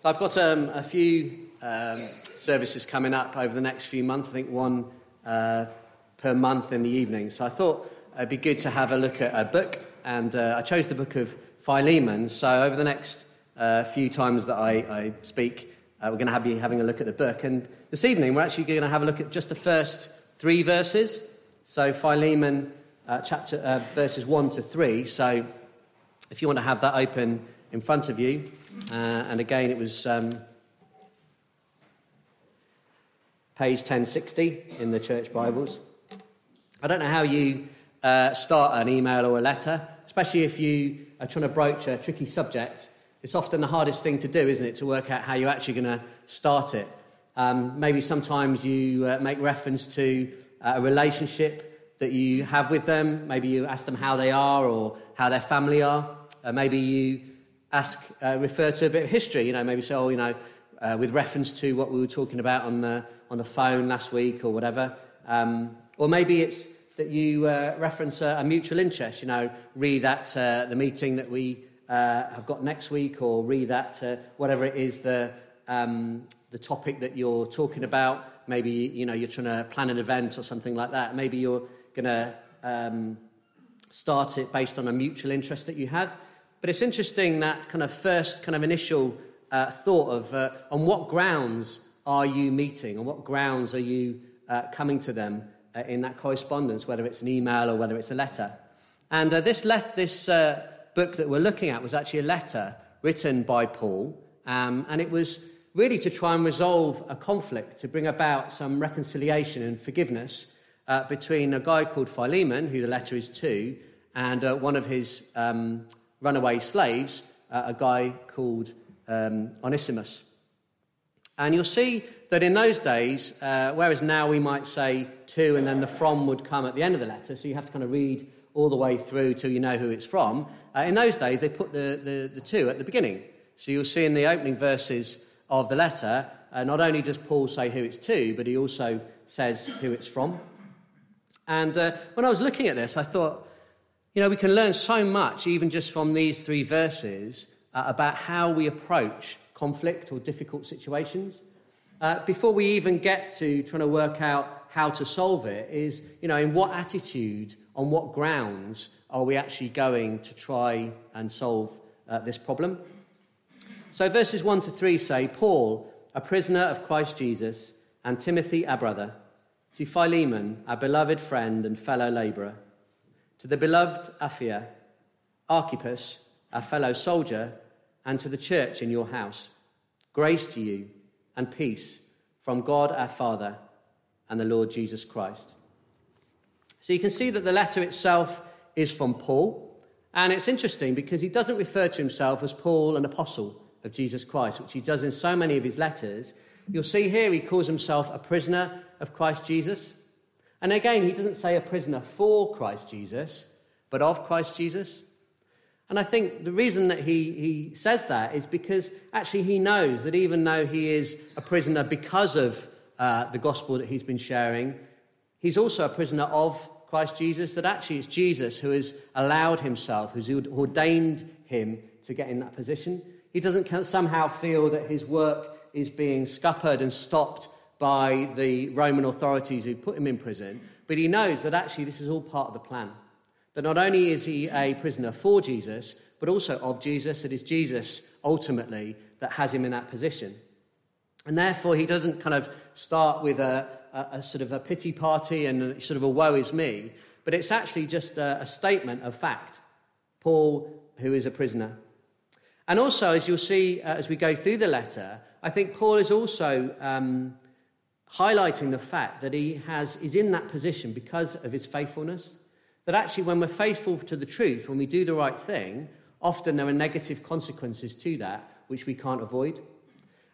So I've got um, a few um, services coming up over the next few months. I think one uh, per month in the evening. So I thought it'd be good to have a look at a book, and uh, I chose the book of Philemon. So over the next uh, few times that I, I speak, uh, we're going to be having a look at the book. And this evening, we're actually going to have a look at just the first three verses. So Philemon, uh, chapter uh, verses one to three. So if you want to have that open in front of you, and again, it was. Um, page 1060 in the church Bibles. I don't know how you uh, start an email or a letter, especially if you are trying to broach a tricky subject. It's often the hardest thing to do, isn't it, to work out how you're actually going to start it. Um, maybe sometimes you uh, make reference to uh, a relationship that you have with them. Maybe you ask them how they are or how their family are. Uh, maybe you ask, uh, refer to a bit of history. You know, maybe say, oh, you know, uh, with reference to what we were talking about on the on the phone last week or whatever. Um, or maybe it's that you uh, reference a, a, mutual interest, you know, read that uh, the meeting that we uh, have got next week or read that uh, whatever it is the, um, the topic that you're talking about. Maybe, you know, you're trying to plan an event or something like that. Maybe you're going to um, start it based on a mutual interest that you have. But it's interesting that kind of first kind of initial uh, thought of uh, on what grounds are you meeting? On what grounds are you uh, coming to them uh, in that correspondence, whether it's an email or whether it's a letter? And uh, this, let, this uh, book that we're looking at was actually a letter written by Paul, um, and it was really to try and resolve a conflict, to bring about some reconciliation and forgiveness between a guy called Philemon, who the letter is to, and one of his um, runaway slaves, a guy called um, Onesimus. And you'll see that in those days, uh, whereas now we might say to and then the from would come at the end of the letter, so you have to kind of read all the way through till you know who it's from. Uh, in those days, they put the, the, the, to at the beginning. So you'll see in the opening verses of the letter, uh, not only does Paul say who it's to, but he also says who it's from. And uh, when I was looking at this, I thought, you know, we can learn so much, even just from these three verses, uh, about how we approach conflict or difficult situations. Uh, before we even get to trying to work out how to solve it, is, you know, in what attitude, on what grounds are we actually going to try and solve uh, this problem? So, verses 1 to 3 say, Paul, a prisoner of Christ Jesus, and Timothy, our brother, to Philemon, our beloved friend and fellow labourer, to the beloved Apphia, Archippus, our fellow soldier, and to the church in your house. Grace to you and peace from God our Father and the Lord Jesus Christ. So you can see that the letter itself is from Paul. And it's interesting because he doesn't refer to himself as Paul, an apostle of Jesus Christ, which he does in so many of his letters. You'll see here he calls himself a prisoner of Christ Jesus. And again, he doesn't say a prisoner for Christ Jesus, but of Christ Jesus. And I think the reason that he, he says that is because actually he knows that even though he is a prisoner because of uh, the gospel that he's been sharing, he's also a prisoner of Christ Jesus, that actually it's Jesus who has allowed himself, who's ordained him to get in that position. He doesn't somehow feel that his work is being scuppered and stopped by the Roman authorities who put him in prison, but he knows that actually this is all part of the plan. That not only is he a prisoner for Jesus, but also of Jesus. It is Jesus ultimately that has him in that position. And therefore, he doesn't kind of start with a, a, a sort of a pity party and sort of a woe is me, but it's actually just a, a statement of fact. Paul, who is a prisoner. And also, as you'll see uh, as we go through the letter, I think Paul is also um, highlighting the fact that he has, is in that position because of his faithfulness. That actually, when we're faithful to the truth, when we do the right thing, often there are negative consequences to that which we can't avoid.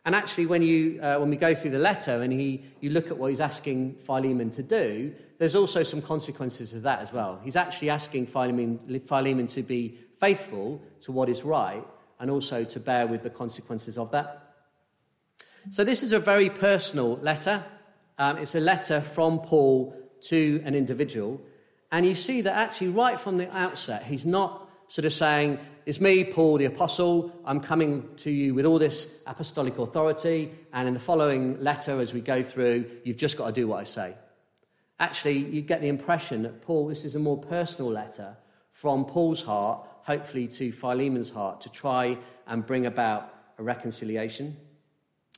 And actually, when, you, uh, when we go through the letter and he, you look at what he's asking Philemon to do, there's also some consequences of that as well. He's actually asking Philemon, Philemon to be faithful to what is right and also to bear with the consequences of that. So, this is a very personal letter. Um, it's a letter from Paul to an individual and you see that actually, right from the outset, he's not sort of saying, It's me, Paul the Apostle. I'm coming to you with all this apostolic authority. And in the following letter, as we go through, you've just got to do what I say. Actually, you get the impression that Paul, this is a more personal letter from Paul's heart, hopefully to Philemon's heart, to try and bring about a reconciliation.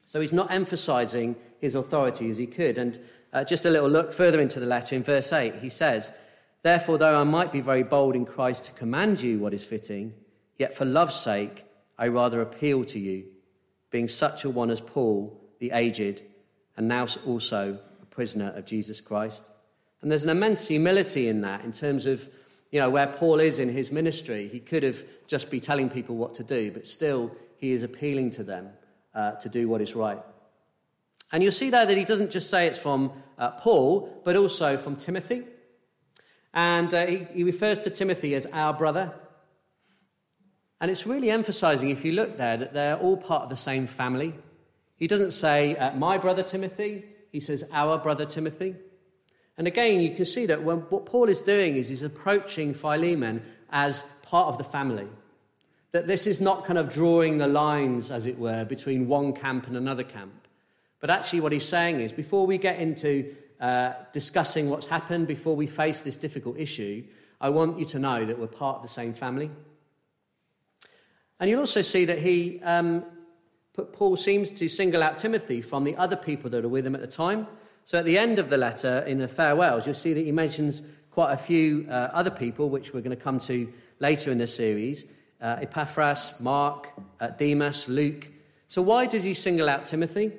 So he's not emphasizing his authority as he could. And uh, just a little look further into the letter in verse 8, he says, Therefore, though I might be very bold in Christ to command you what is fitting, yet for love's sake I rather appeal to you, being such a one as Paul, the aged, and now also a prisoner of Jesus Christ. And there's an immense humility in that in terms of, you know, where Paul is in his ministry. He could have just be telling people what to do, but still he is appealing to them uh, to do what is right. And you'll see there that he doesn't just say it's from uh, Paul, but also from Timothy. And uh, he, he refers to Timothy as our brother. And it's really emphasizing, if you look there, that they're all part of the same family. He doesn't say, uh, my brother Timothy, he says, our brother Timothy. And again, you can see that when, what Paul is doing is he's approaching Philemon as part of the family. That this is not kind of drawing the lines, as it were, between one camp and another camp. But actually, what he's saying is before we get into uh, discussing what's happened before we face this difficult issue, I want you to know that we're part of the same family. And you'll also see that he, um, Paul seems to single out Timothy from the other people that are with him at the time. So at the end of the letter, in the farewells, you'll see that he mentions quite a few uh, other people, which we're going to come to later in the series uh, Epaphras, Mark, uh, Demas, Luke. So why does he single out Timothy?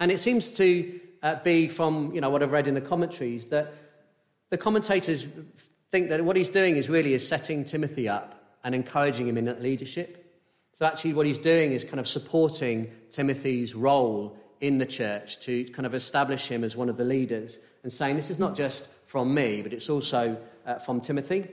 And it seems to uh, be from you know, what I've read in the commentaries that the commentators think that what he's doing is really is setting Timothy up and encouraging him in that leadership. So actually, what he's doing is kind of supporting Timothy's role in the church to kind of establish him as one of the leaders and saying, This is not just from me, but it's also uh, from Timothy.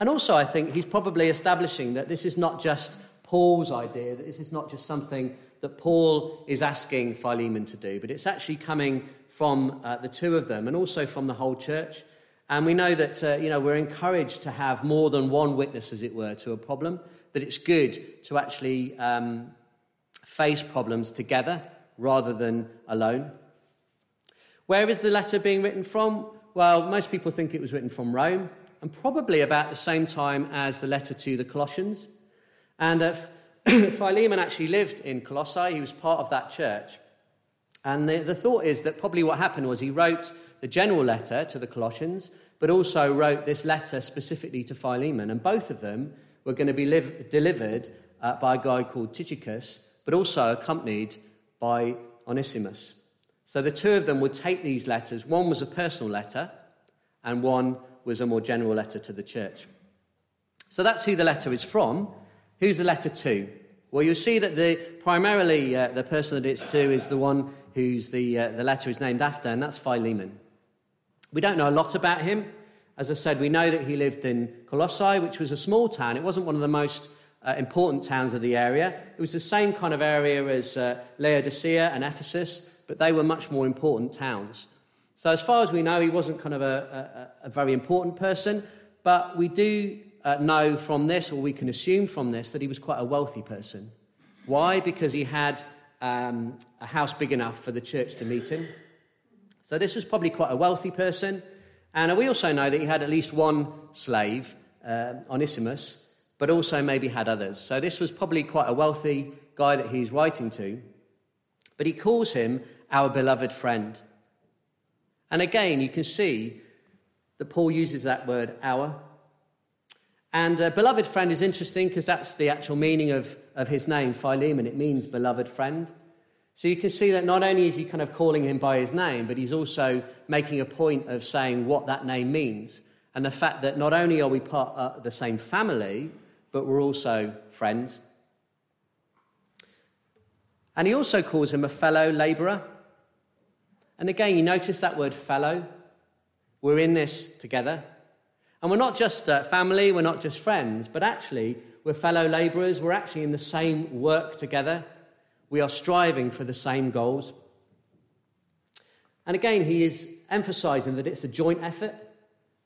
And also, I think he's probably establishing that this is not just Paul's idea, that this is not just something that Paul is asking Philemon to do, but it's actually coming from uh, the two of them and also from the whole church. And we know that uh, you know, we're encouraged to have more than one witness, as it were, to a problem, that it's good to actually um, face problems together rather than alone. Where is the letter being written from? Well, most people think it was written from Rome, and probably about the same time as the letter to the Colossians. And uh, Philemon actually lived in Colossae, he was part of that church. And the, the thought is that probably what happened was he wrote the general letter to the Colossians, but also wrote this letter specifically to Philemon. And both of them were going to be live, delivered uh, by a guy called Tychicus, but also accompanied by Onesimus. So the two of them would take these letters. One was a personal letter, and one was a more general letter to the church. So that's who the letter is from. Who's the letter to? Well, you'll see that the, primarily uh, the person that it's to is the one who's the, uh, the letter is named after, and that's Philemon. We don't know a lot about him. As I said, we know that he lived in Colossae, which was a small town. It wasn't one of the most uh, important towns of the area. It was the same kind of area as uh, Laodicea and Ephesus, but they were much more important towns. So, as far as we know, he wasn't kind of a, a, a very important person, but we do uh, know from this, or we can assume from this, that he was quite a wealthy person. Why? Because he had um, a house big enough for the church to meet in. So this was probably quite a wealthy person. And we also know that he had at least one slave, uh, Onesimus, but also maybe had others. So this was probably quite a wealthy guy that he's writing to. But he calls him our beloved friend. And again, you can see that Paul uses that word our and uh, beloved friend is interesting because that's the actual meaning of, of his name, Philemon. It means beloved friend. So you can see that not only is he kind of calling him by his name, but he's also making a point of saying what that name means. And the fact that not only are we part of the same family, but we're also friends. And he also calls him a fellow laborer. And again, you notice that word fellow. We're in this together. And we're not just uh, family, we're not just friends, but actually, we're fellow labourers. We're actually in the same work together. We are striving for the same goals. And again, he is emphasizing that it's a joint effort,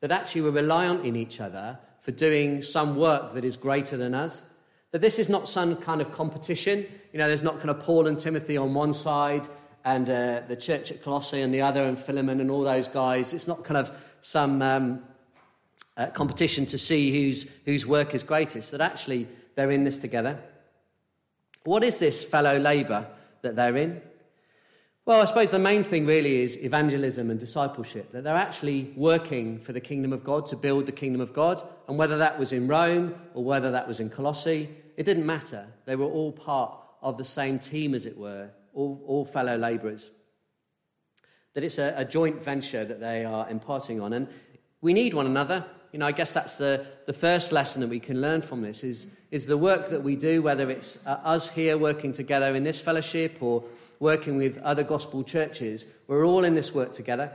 that actually we're reliant in each other for doing some work that is greater than us. That this is not some kind of competition. You know, there's not kind of Paul and Timothy on one side and uh, the church at Colossae and the other, and Philemon and all those guys. It's not kind of some um, uh, competition to see whose, whose work is greatest, that actually they're in this together. What is this fellow labour that they're in? Well, I suppose the main thing really is evangelism and discipleship, that they're actually working for the kingdom of God, to build the kingdom of God. And whether that was in Rome or whether that was in Colossae, it didn't matter. They were all part of the same team, as it were, all, all fellow labourers. That it's a, a joint venture that they are imparting on. And we need one another. You know, I guess that's the, the first lesson that we can learn from this is, is the work that we do, whether it's uh, us here working together in this fellowship or working with other gospel churches. We're all in this work together.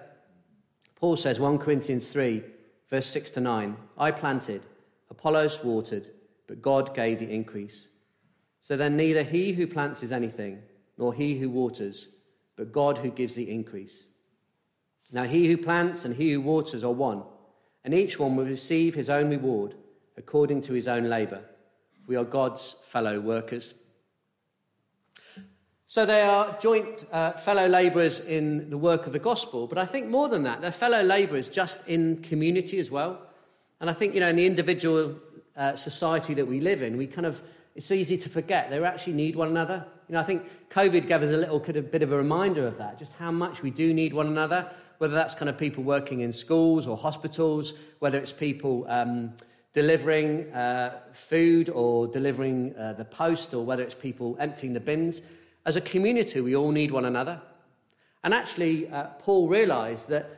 Paul says, 1 Corinthians 3, verse 6 to 9 I planted, Apollos watered, but God gave the increase. So then, neither he who plants is anything, nor he who waters, but God who gives the increase. Now, he who plants and he who waters are one, and each one will receive his own reward according to his own labor. We are God's fellow workers. So they are joint uh, fellow labourers in the work of the gospel, but I think more than that, they're fellow labourers just in community as well. And I think, you know, in the individual uh, society that we live in, we kind of, it's easy to forget they actually need one another. You know, I think COVID gave us a little bit of a reminder of that, just how much we do need one another, whether that's kind of people working in schools or hospitals, whether it's people um, delivering uh, food or delivering uh, the post, or whether it's people emptying the bins. As a community, we all need one another. And actually, uh, Paul realized that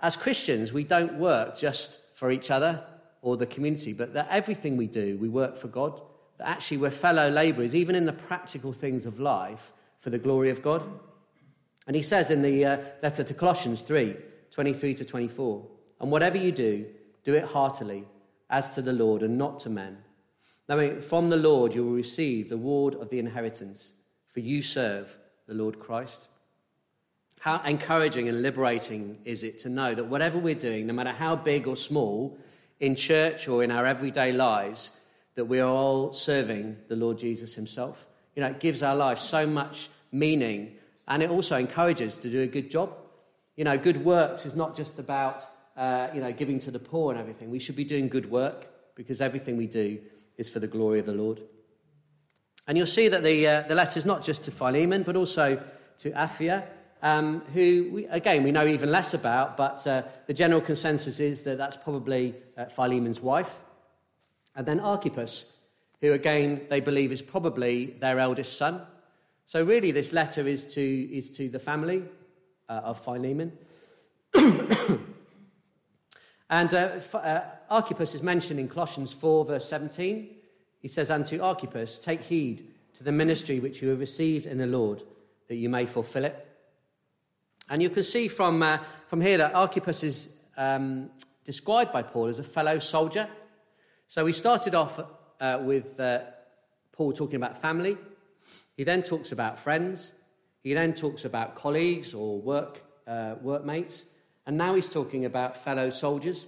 as Christians, we don't work just for each other or the community, but that everything we do, we work for God. That actually, we're fellow laborers, even in the practical things of life, for the glory of God. And he says in the uh, letter to Colossians 3 23 to 24, and whatever you do, do it heartily, as to the Lord and not to men. Knowing from the Lord you will receive the reward of the inheritance for you serve the Lord Christ. How encouraging and liberating is it to know that whatever we're doing, no matter how big or small, in church or in our everyday lives, that we are all serving the Lord Jesus Himself. You know, it gives our life so much meaning and it also encourages to do a good job. You know, good works is not just about, uh, you know, giving to the poor and everything. We should be doing good work because everything we do is for the glory of the Lord. And you'll see that the, uh, the letter is not just to Philemon, but also to Apphia, um, who, we, again, we know even less about, but uh, the general consensus is that that's probably uh, Philemon's wife. And then Archippus, who, again, they believe is probably their eldest son. So, really, this letter is to, is to the family uh, of Philemon. and uh, uh, Archippus is mentioned in Colossians 4, verse 17. He says unto Archippus, Take heed to the ministry which you have received in the Lord, that you may fulfill it. And you can see from, uh, from here that Archippus is um, described by Paul as a fellow soldier. So we started off uh, with uh, Paul talking about family. He then talks about friends. He then talks about colleagues or work, uh, workmates. And now he's talking about fellow soldiers.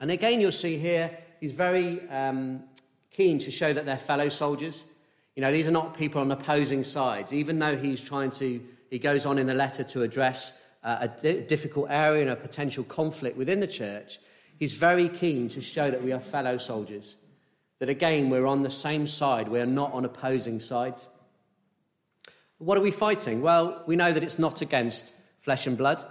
And again, you'll see here, he's very um, keen to show that they're fellow soldiers. You know, these are not people on opposing sides, even though he's trying to, he goes on in the letter to address uh, a di- difficult area and a potential conflict within the church. He's very keen to show that we are fellow soldiers. That again, we're on the same side, we're not on opposing sides. What are we fighting? Well, we know that it's not against flesh and blood.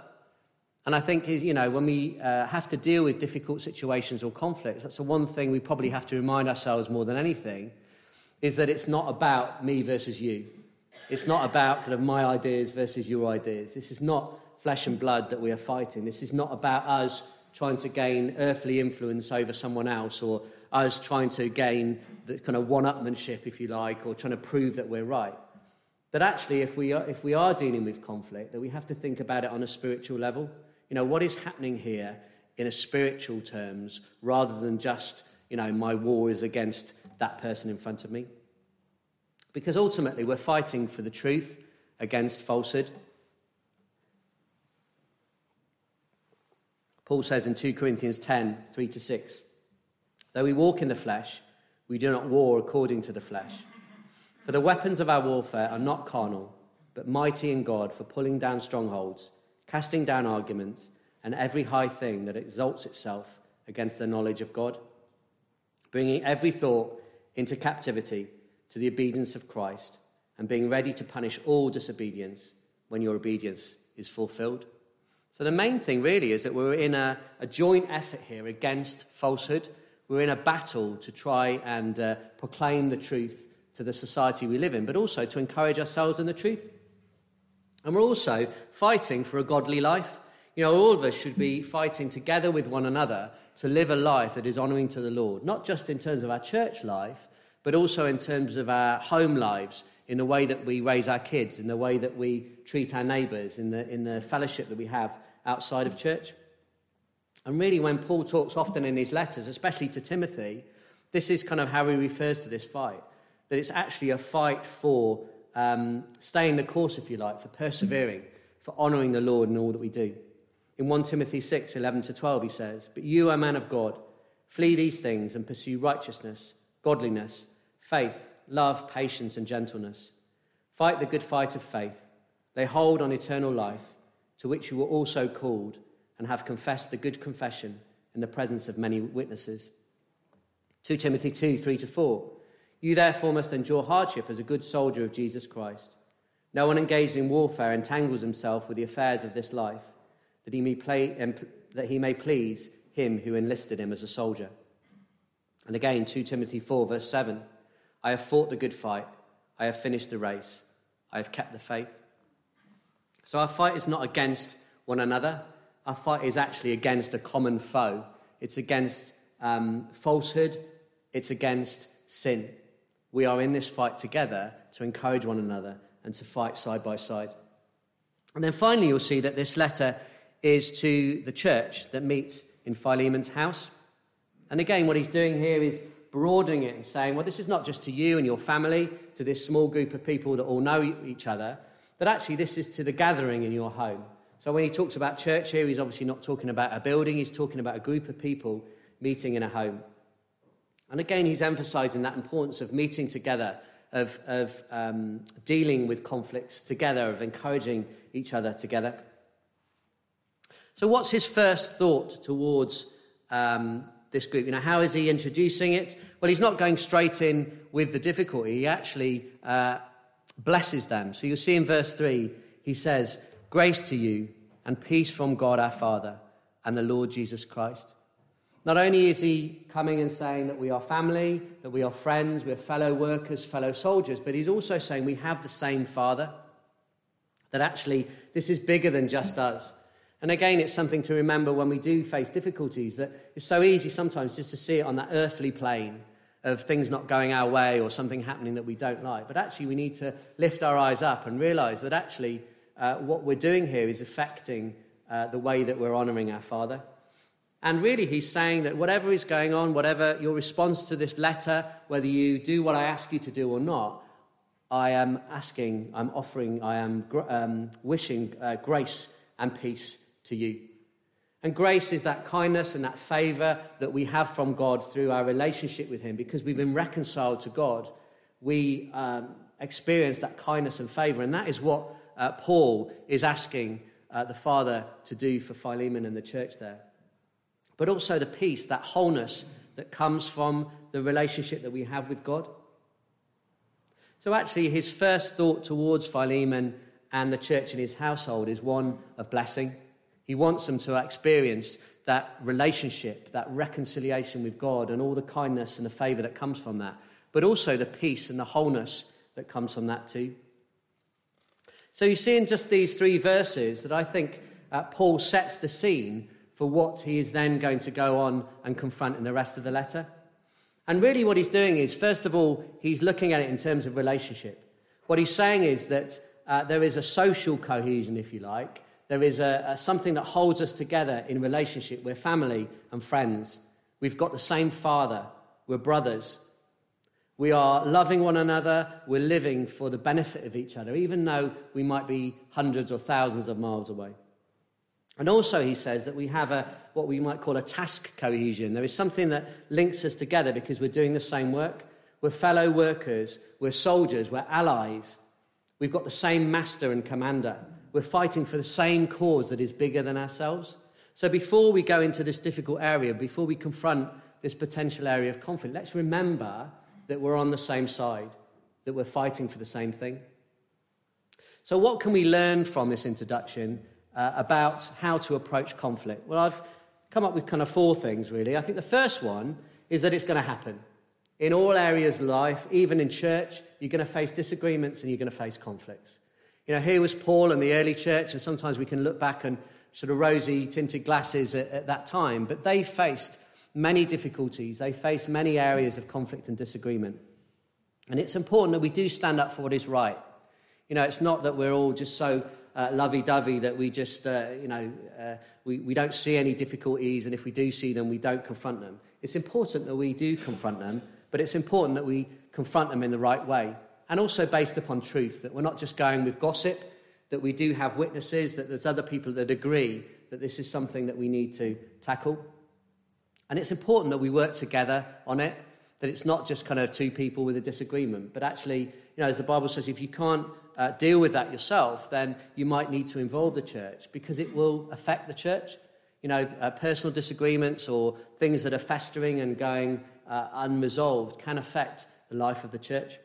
And I think, you know, when we uh, have to deal with difficult situations or conflicts, that's the one thing we probably have to remind ourselves more than anything is that it's not about me versus you. It's not about kind of my ideas versus your ideas. This is not flesh and blood that we are fighting. This is not about us trying to gain earthly influence over someone else or us trying to gain the kind of one upmanship, if you like, or trying to prove that we're right. That actually, if we, are, if we are dealing with conflict, that we have to think about it on a spiritual level. You know, what is happening here in a spiritual terms rather than just, you know, my war is against that person in front of me? Because ultimately, we're fighting for the truth against falsehood. Paul says in 2 Corinthians 10 3 to 6, Though we walk in the flesh, we do not war according to the flesh. For the weapons of our warfare are not carnal, but mighty in God for pulling down strongholds, casting down arguments, and every high thing that exalts itself against the knowledge of God, bringing every thought into captivity to the obedience of Christ, and being ready to punish all disobedience when your obedience is fulfilled. So, the main thing really is that we're in a, a joint effort here against falsehood we're in a battle to try and uh, proclaim the truth to the society we live in, but also to encourage ourselves in the truth. And we're also fighting for a godly life. You know, all of us should be fighting together with one another to live a life that is honouring to the Lord, not just in terms of our church life, but also in terms of our home lives, in the way that we raise our kids, in the way that we treat our neighbours, in the, in the fellowship that we have outside of church. And really, when Paul talks often in his letters, especially to Timothy, this is kind of how he refers to this fight that it's actually a fight for um, staying the course, if you like, for persevering, for honouring the Lord in all that we do. In 1 Timothy 6 11 to 12, he says, But you, a man of God, flee these things and pursue righteousness, godliness, faith, love, patience, and gentleness. Fight the good fight of faith. They hold on eternal life, to which you were also called and have confessed the good confession in the presence of many witnesses. 2 Timothy 2 3 to 4. You therefore must endure hardship as a good soldier of Jesus Christ. No one engaged in warfare entangles himself with the affairs of this life, that he may, play, that he may please him who enlisted him as a soldier. And again, 2 Timothy 4, verse 7 I have fought the good fight, I have finished the race, I have kept the faith. So our fight is not against one another, our fight is actually against a common foe. It's against um, falsehood, it's against sin. We are in this fight together to encourage one another and to fight side by side. And then finally, you'll see that this letter is to the church that meets in Philemon's house. And again, what he's doing here is broadening it and saying, well, this is not just to you and your family, to this small group of people that all know each other, but actually, this is to the gathering in your home. So when he talks about church here, he's obviously not talking about a building, he's talking about a group of people meeting in a home. And again, he's emphasizing that importance of meeting together, of, of um, dealing with conflicts together, of encouraging each other together. So, what's his first thought towards um, this group? You know, how is he introducing it? Well, he's not going straight in with the difficulty. He actually uh, blesses them. So you'll see in verse 3, he says, Grace to you and peace from God our Father and the Lord Jesus Christ. Not only is he coming and saying that we are family, that we are friends, we're fellow workers, fellow soldiers, but he's also saying we have the same Father. That actually this is bigger than just us. And again, it's something to remember when we do face difficulties that it's so easy sometimes just to see it on that earthly plane of things not going our way or something happening that we don't like. But actually, we need to lift our eyes up and realize that actually uh, what we're doing here is affecting uh, the way that we're honoring our Father. And really, he's saying that whatever is going on, whatever your response to this letter, whether you do what I ask you to do or not, I am asking, I'm offering, I am um, wishing uh, grace and peace to you. And grace is that kindness and that favor that we have from God through our relationship with Him. Because we've been reconciled to God, we um, experience that kindness and favor. And that is what uh, Paul is asking uh, the Father to do for Philemon and the church there. But also the peace, that wholeness that comes from the relationship that we have with God. So, actually, his first thought towards Philemon and the church in his household is one of blessing. He wants them to experience that relationship, that reconciliation with God, and all the kindness and the favor that comes from that, but also the peace and the wholeness that comes from that too. So you see in just these three verses that I think uh, Paul sets the scene for what he is then going to go on and confront in the rest of the letter. And really, what he's doing is, first of all, he's looking at it in terms of relationship. What he's saying is that uh, there is a social cohesion, if you like. There is a, a, something that holds us together in relationship. We're family and friends. We've got the same father. We're brothers. We are loving one another. We're living for the benefit of each other, even though we might be hundreds or thousands of miles away. And also, he says that we have a, what we might call a task cohesion. There is something that links us together because we're doing the same work. We're fellow workers, we're soldiers, we're allies. We've got the same master and commander. We're fighting for the same cause that is bigger than ourselves. So before we go into this difficult area, before we confront this potential area of conflict, let's remember that we're on the same side, that we're fighting for the same thing. So, what can we learn from this introduction uh, about how to approach conflict? Well, I've come up with kind of four things, really. I think the first one is that it's going to happen. In all areas of life, even in church, you're going to face disagreements and you're going to face conflicts. You know, here was Paul and the early church, and sometimes we can look back and sort of rosy tinted glasses at, at that time, but they faced many difficulties. They faced many areas of conflict and disagreement. And it's important that we do stand up for what is right. You know, it's not that we're all just so uh, lovey-dovey that we just, uh, you know, uh, we, we don't see any difficulties, and if we do see them, we don't confront them. It's important that we do confront them, but it's important that we confront them in the right way, and also based upon truth, that we're not just going with gossip, that we do have witnesses, that there's other people that agree that this is something that we need to tackle. And it's important that we work together on it, that it's not just kind of two people with a disagreement, but actually, you know, as the Bible says, if you can't uh, deal with that yourself, then you might need to involve the church because it will affect the church. You know, uh, personal disagreements or things that are festering and going uh, unresolved can affect the life of the church.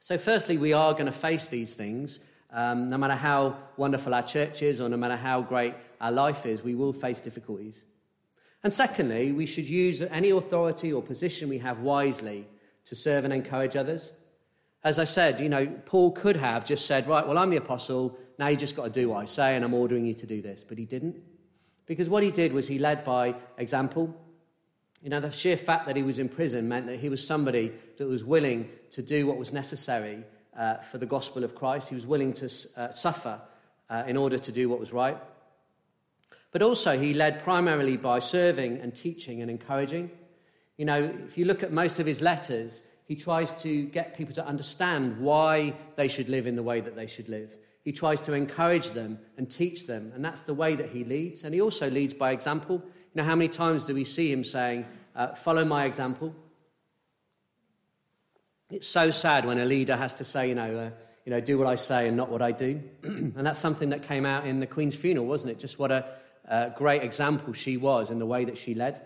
So, firstly, we are going to face these things. Um, no matter how wonderful our church is or no matter how great our life is, we will face difficulties. And secondly, we should use any authority or position we have wisely to serve and encourage others. As I said, you know, Paul could have just said, right, well, I'm the apostle, now you just got to do what I say, and I'm ordering you to do this. But he didn't. Because what he did was he led by example. You know, the sheer fact that he was in prison meant that he was somebody that was willing to do what was necessary uh, for the gospel of Christ. He was willing to uh, suffer uh, in order to do what was right. But also, he led primarily by serving and teaching and encouraging. You know, if you look at most of his letters, he tries to get people to understand why they should live in the way that they should live. He tries to encourage them and teach them, and that's the way that he leads. And he also leads by example. You know, how many times do we see him saying, uh, Follow my example? It's so sad when a leader has to say, you know, uh, you know, do what I say and not what I do. and that's something that came out in the Queen's funeral, wasn't it? Just what a, uh, great example she was in the way that she led.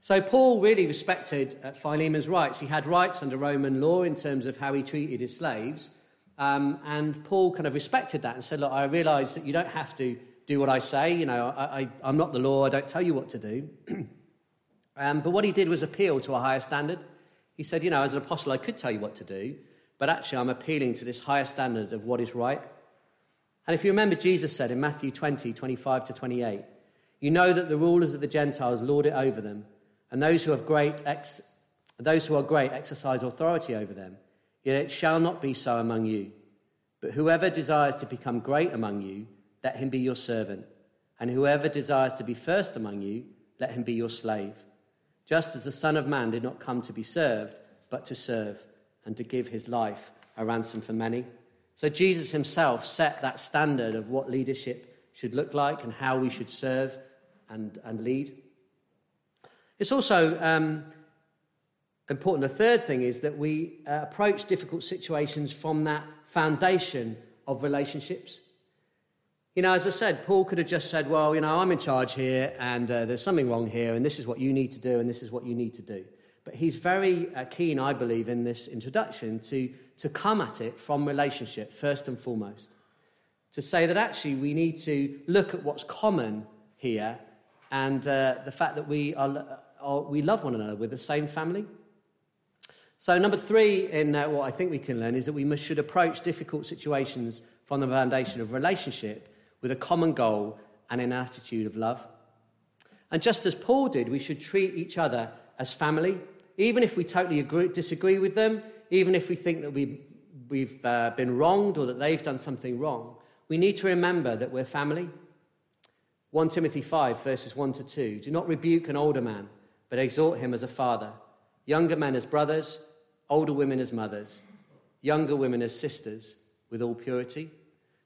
So, Paul really respected uh, Philemon's rights. He had rights under Roman law in terms of how he treated his slaves. Um, and Paul kind of respected that and said, Look, I realize that you don't have to do what I say. You know, I, am not the law, I don't tell you what to do. um, but what he did was appeal to a higher standard. He said, You know, as an apostle, I could tell you what to do, but actually, I'm appealing to this higher standard of what is right. And if you remember, Jesus said in Matthew 20, 25 to 28, You know that the rulers of the Gentiles lord it over them, and those who, have great ex- those who are great exercise authority over them. Yet it shall not be so among you. But whoever desires to become great among you, let him be your servant. And whoever desires to be first among you, let him be your slave. Just as the Son of Man did not come to be served, but to serve, and to give his life a ransom for many. So Jesus himself set that standard of what leadership should look like and how we should serve and, and lead. It's also um, important. The third thing is that we uh, approach difficult situations from that foundation of relationships. You know, as I said, Paul could have just said, Well, you know, I'm in charge here, and uh, there's something wrong here, and this is what you need to do, and this is what you need to do. But he's very uh, keen, I believe, in this introduction to, to come at it from relationship, first and foremost. To say that actually we need to look at what's common here and uh, the fact that we, are, are, we love one another with the same family. So, number three in uh, what I think we can learn is that we must, should approach difficult situations from the foundation of relationship with a common goal and an attitude of love. And just as Paul did, we should treat each other as family even if we totally agree, disagree with them, even if we think that we, we've uh, been wronged or that they've done something wrong, we need to remember that we're family. 1 Timothy 5, verses 1 to 2. Do not rebuke an older man, but exhort him as a father, younger men as brothers, older women as mothers, younger women as sisters, with all purity.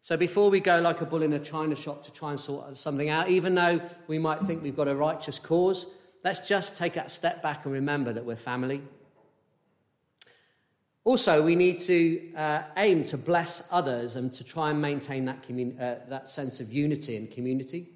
So before we go like a bull in a china shop to try and sort something out, even though we might think we've got a righteous cause, let's just take that step back and remember that we're family. Also, we need to uh, aim to bless others and to try and maintain that, uh, that sense of unity and community.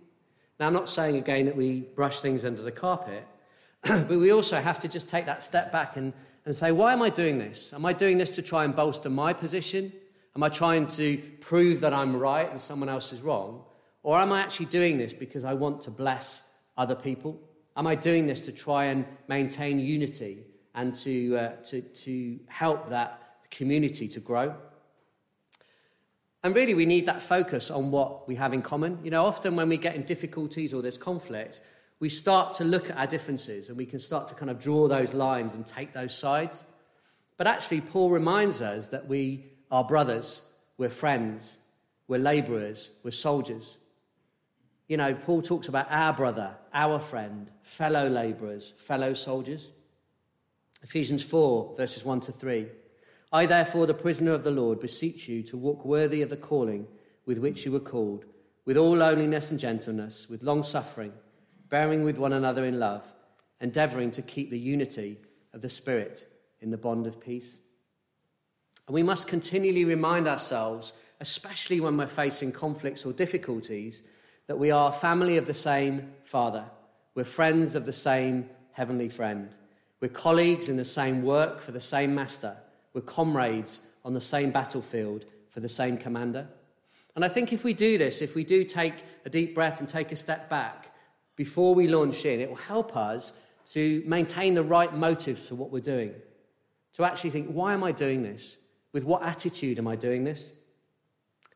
Now, I'm not saying again that we brush things under the carpet, but we also have to just take that step back and, and say, why am I doing this? Am I doing this to try and bolster my position? Am I trying to prove that I'm right and someone else is wrong? Or am I actually doing this because I want to bless other people? Am I doing this to try and maintain unity and to, uh, to, to help that community to grow? And really, we need that focus on what we have in common. You know, often when we get in difficulties or there's conflict, we start to look at our differences and we can start to kind of draw those lines and take those sides. But actually, Paul reminds us that we are brothers, we're friends, we're laborers, we're soldiers. You know, Paul talks about our brother, our friend, fellow laborers, fellow soldiers. Ephesians 4, verses 1 to 3. I, therefore, the prisoner of the Lord, beseech you to walk worthy of the calling with which you were called, with all loneliness and gentleness, with long suffering, bearing with one another in love, endeavoring to keep the unity of the Spirit in the bond of peace. And we must continually remind ourselves, especially when we're facing conflicts or difficulties, that we are family of the same Father. We're friends of the same Heavenly Friend. We're colleagues in the same work for the same Master. We're comrades on the same battlefield for the same commander. And I think if we do this, if we do take a deep breath and take a step back before we launch in, it will help us to maintain the right motives for what we're doing. To actually think, why am I doing this? With what attitude am I doing this?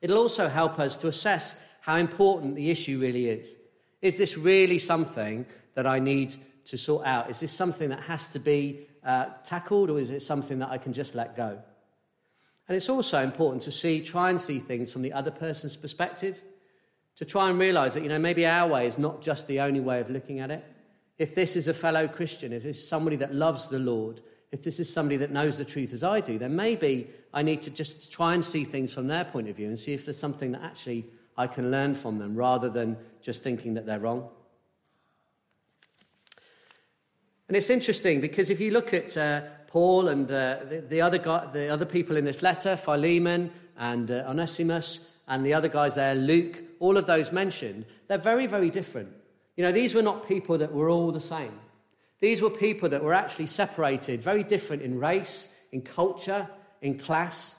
It'll also help us to assess how important the issue really is. Is this really something that I need to sort out? Is this something that has to be uh, tackled, or is it something that I can just let go? And it's also important to see, try and see things from the other person's perspective, to try and realize that, you know, maybe our way is not just the only way of looking at it. If this is a fellow Christian, if it's somebody that loves the Lord, if this is somebody that knows the truth as I do, then maybe I need to just try and see things from their point of view and see if there's something that actually I can learn from them rather than just thinking that they're wrong. And it's interesting because if you look at uh, Paul and uh, the, the, other guy, the other people in this letter, Philemon and uh, Onesimus, and the other guys there, Luke, all of those mentioned, they're very, very different. You know, these were not people that were all the same. These were people that were actually separated, very different in race, in culture, in class,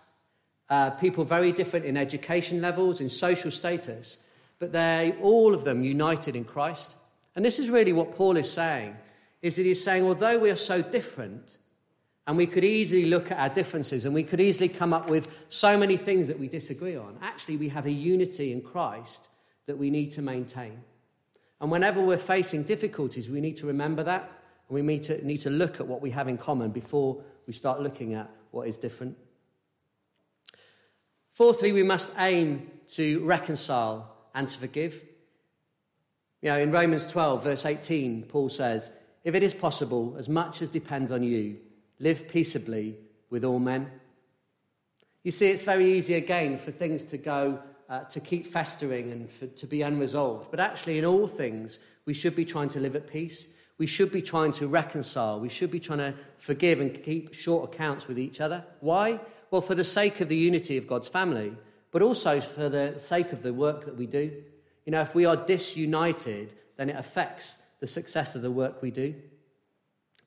uh, people very different in education levels, in social status, but they, all of them, united in Christ. And this is really what Paul is saying, is that he's saying, although we are so different, and we could easily look at our differences and we could easily come up with so many things that we disagree on, actually, we have a unity in Christ that we need to maintain. And whenever we're facing difficulties, we need to remember that and we need to, need to look at what we have in common before we start looking at what is different. Fourthly, we must aim to reconcile and to forgive. You know, in Romans 12, verse 18, Paul says, If it is possible, as much as depends on you, live peaceably with all men. You see, it's very easy again for things to go, uh, to keep festering and for, to be unresolved. But actually, in all things, we should be trying to live at peace. We should be trying to reconcile. We should be trying to forgive and keep short accounts with each other. Why? Well, for the sake of the unity of God's family, but also for the sake of the work that we do. You know, if we are disunited, then it affects the success of the work we do.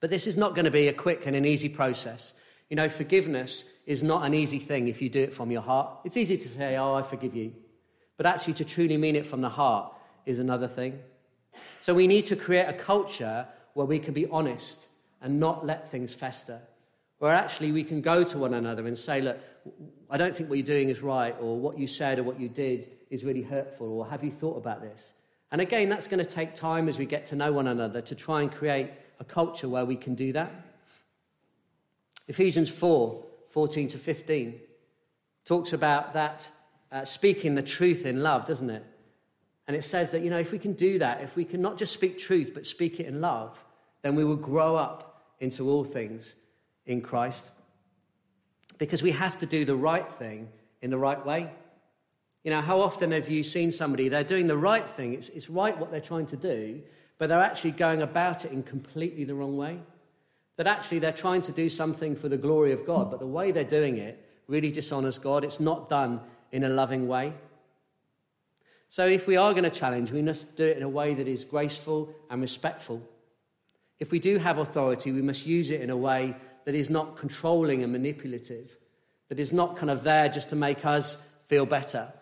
But this is not going to be a quick and an easy process. You know, forgiveness is not an easy thing if you do it from your heart. It's easy to say, Oh, I forgive you. But actually, to truly mean it from the heart is another thing. So we need to create a culture where we can be honest and not let things fester where actually we can go to one another and say, Look, I don't think what you're doing is right, or what you said or what you did is really hurtful, or have you thought about this? And again, that's going to take time as we get to know one another to try and create a culture where we can do that. Ephesians 4 14 to 15 talks about that uh, speaking the truth in love, doesn't it? And it says that, you know, if we can do that, if we can not just speak truth, but speak it in love, then we will grow up into all things in Christ. Because we have to do the right thing in the right way. You know, how often have you seen somebody, they're doing the right thing, it's, it's right what they're trying to do, but they're actually going about it in completely the wrong way? That actually they're trying to do something for the glory of God, but the way they're doing it really dishonors God. It's not done in a loving way. So if we are going to challenge, we must do it in a way that is graceful and respectful. If we do have authority, we must use it in a way that is not controlling and manipulative, that is not kind of there just to make us feel better,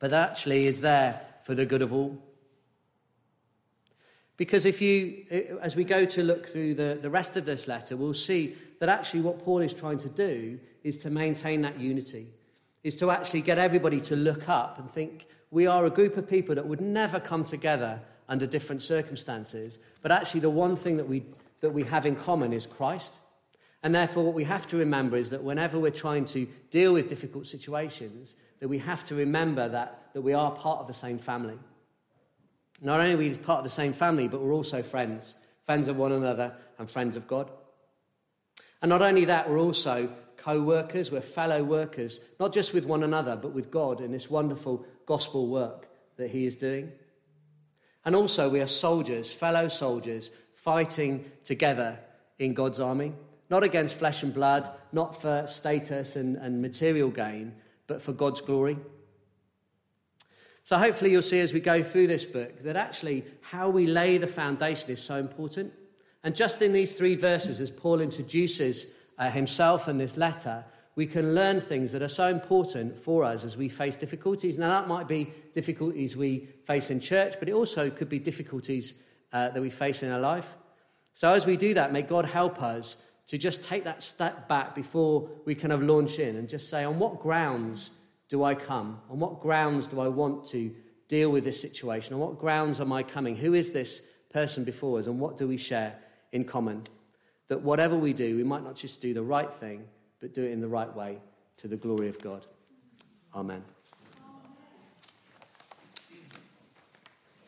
but actually is there for the good of all. Because if you, as we go to look through the, the rest of this letter, we'll see that actually what Paul is trying to do is to maintain that unity, is to actually get everybody to look up and think, we are a group of people that would never come together under different circumstances, but actually the one thing that we, that we have in common is Christ. And therefore, what we have to remember is that whenever we're trying to deal with difficult situations, that we have to remember that, that we are part of the same family. Not only are we part of the same family, but we're also friends, friends of one another and friends of God. And not only that, we're also co workers, we're fellow workers, not just with one another, but with God in this wonderful gospel work that He is doing. And also, we are soldiers, fellow soldiers, fighting together in God's army, not against flesh and blood, not for status and, and material gain, but for God's glory. So, hopefully, you'll see as we go through this book that actually how we lay the foundation is so important. And just in these three verses, as Paul introduces uh, himself and this letter, we can learn things that are so important for us as we face difficulties. Now, that might be difficulties we face in church, but it also could be difficulties uh, that we face in our life. So, as we do that, may God help us to just take that step back before we kind of launch in and just say, on what grounds do I come? On what grounds do I want to deal with this situation? On what grounds am I coming? Who is this person before us? And what do we share in common? That whatever we do, we might not just do the right thing, but do it in the right way to the glory of God. Amen.